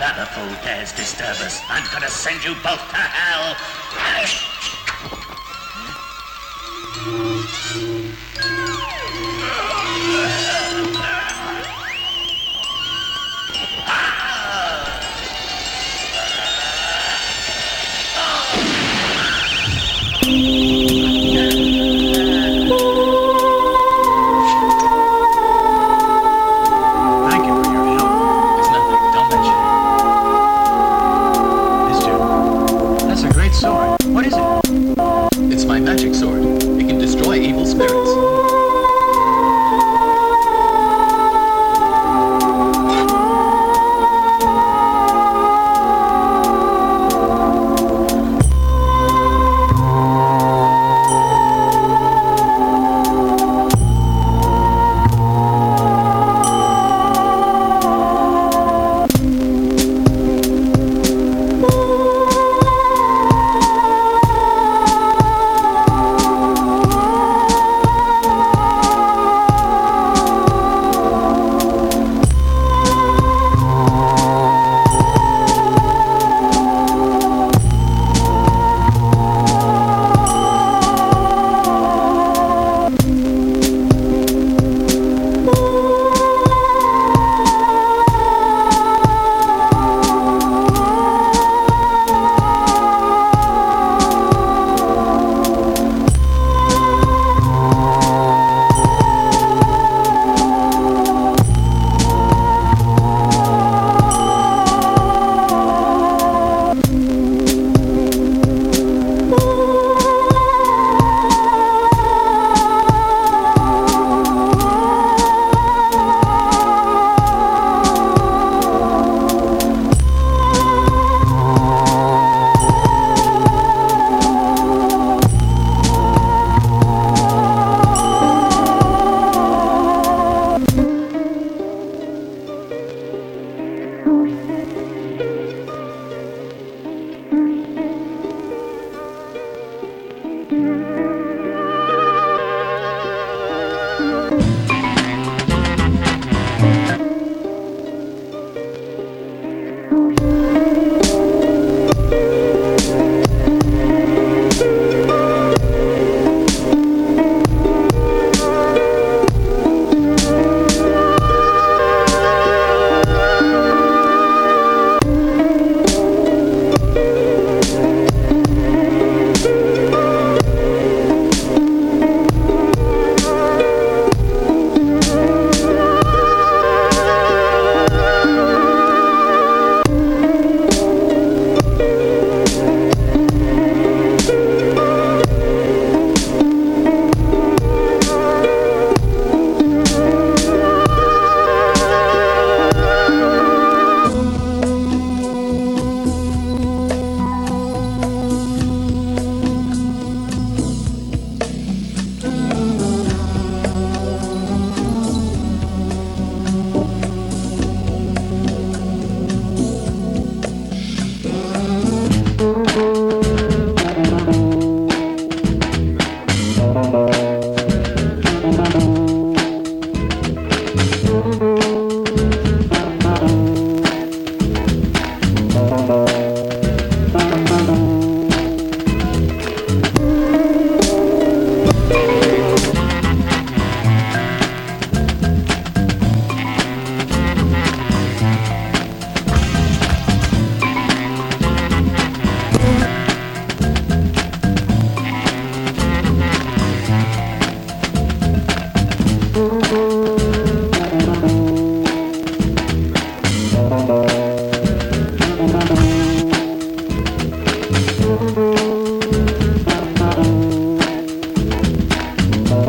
another fool dares disturb us, I'm gonna send you both to hell. Sword. What is it? It's my magic sword. It can destroy evil spirits.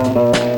Bye.